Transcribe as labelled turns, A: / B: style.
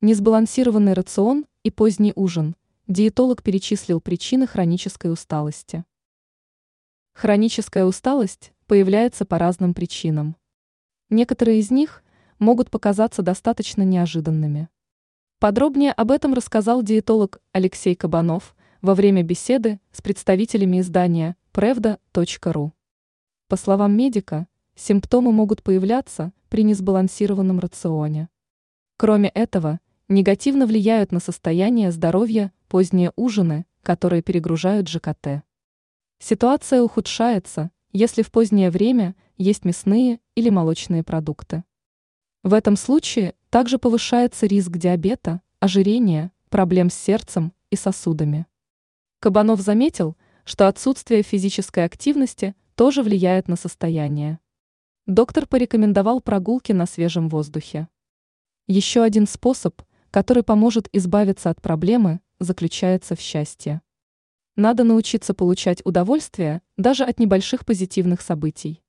A: Несбалансированный рацион и поздний ужин. Диетолог перечислил причины хронической усталости. Хроническая усталость появляется по разным причинам. Некоторые из них могут показаться достаточно неожиданными. Подробнее об этом рассказал диетолог Алексей Кабанов во время беседы с представителями издания правда.ру. По словам медика, симптомы могут появляться при несбалансированном рационе. Кроме этого, негативно влияют на состояние здоровья поздние ужины, которые перегружают ЖКТ. Ситуация ухудшается, если в позднее время есть мясные или молочные продукты. В этом случае также повышается риск диабета, ожирения, проблем с сердцем и сосудами. Кабанов заметил, что отсутствие физической активности тоже влияет на состояние. Доктор порекомендовал прогулки на свежем воздухе. Еще один способ, который поможет избавиться от проблемы, заключается в счастье. Надо научиться получать удовольствие даже от небольших позитивных событий.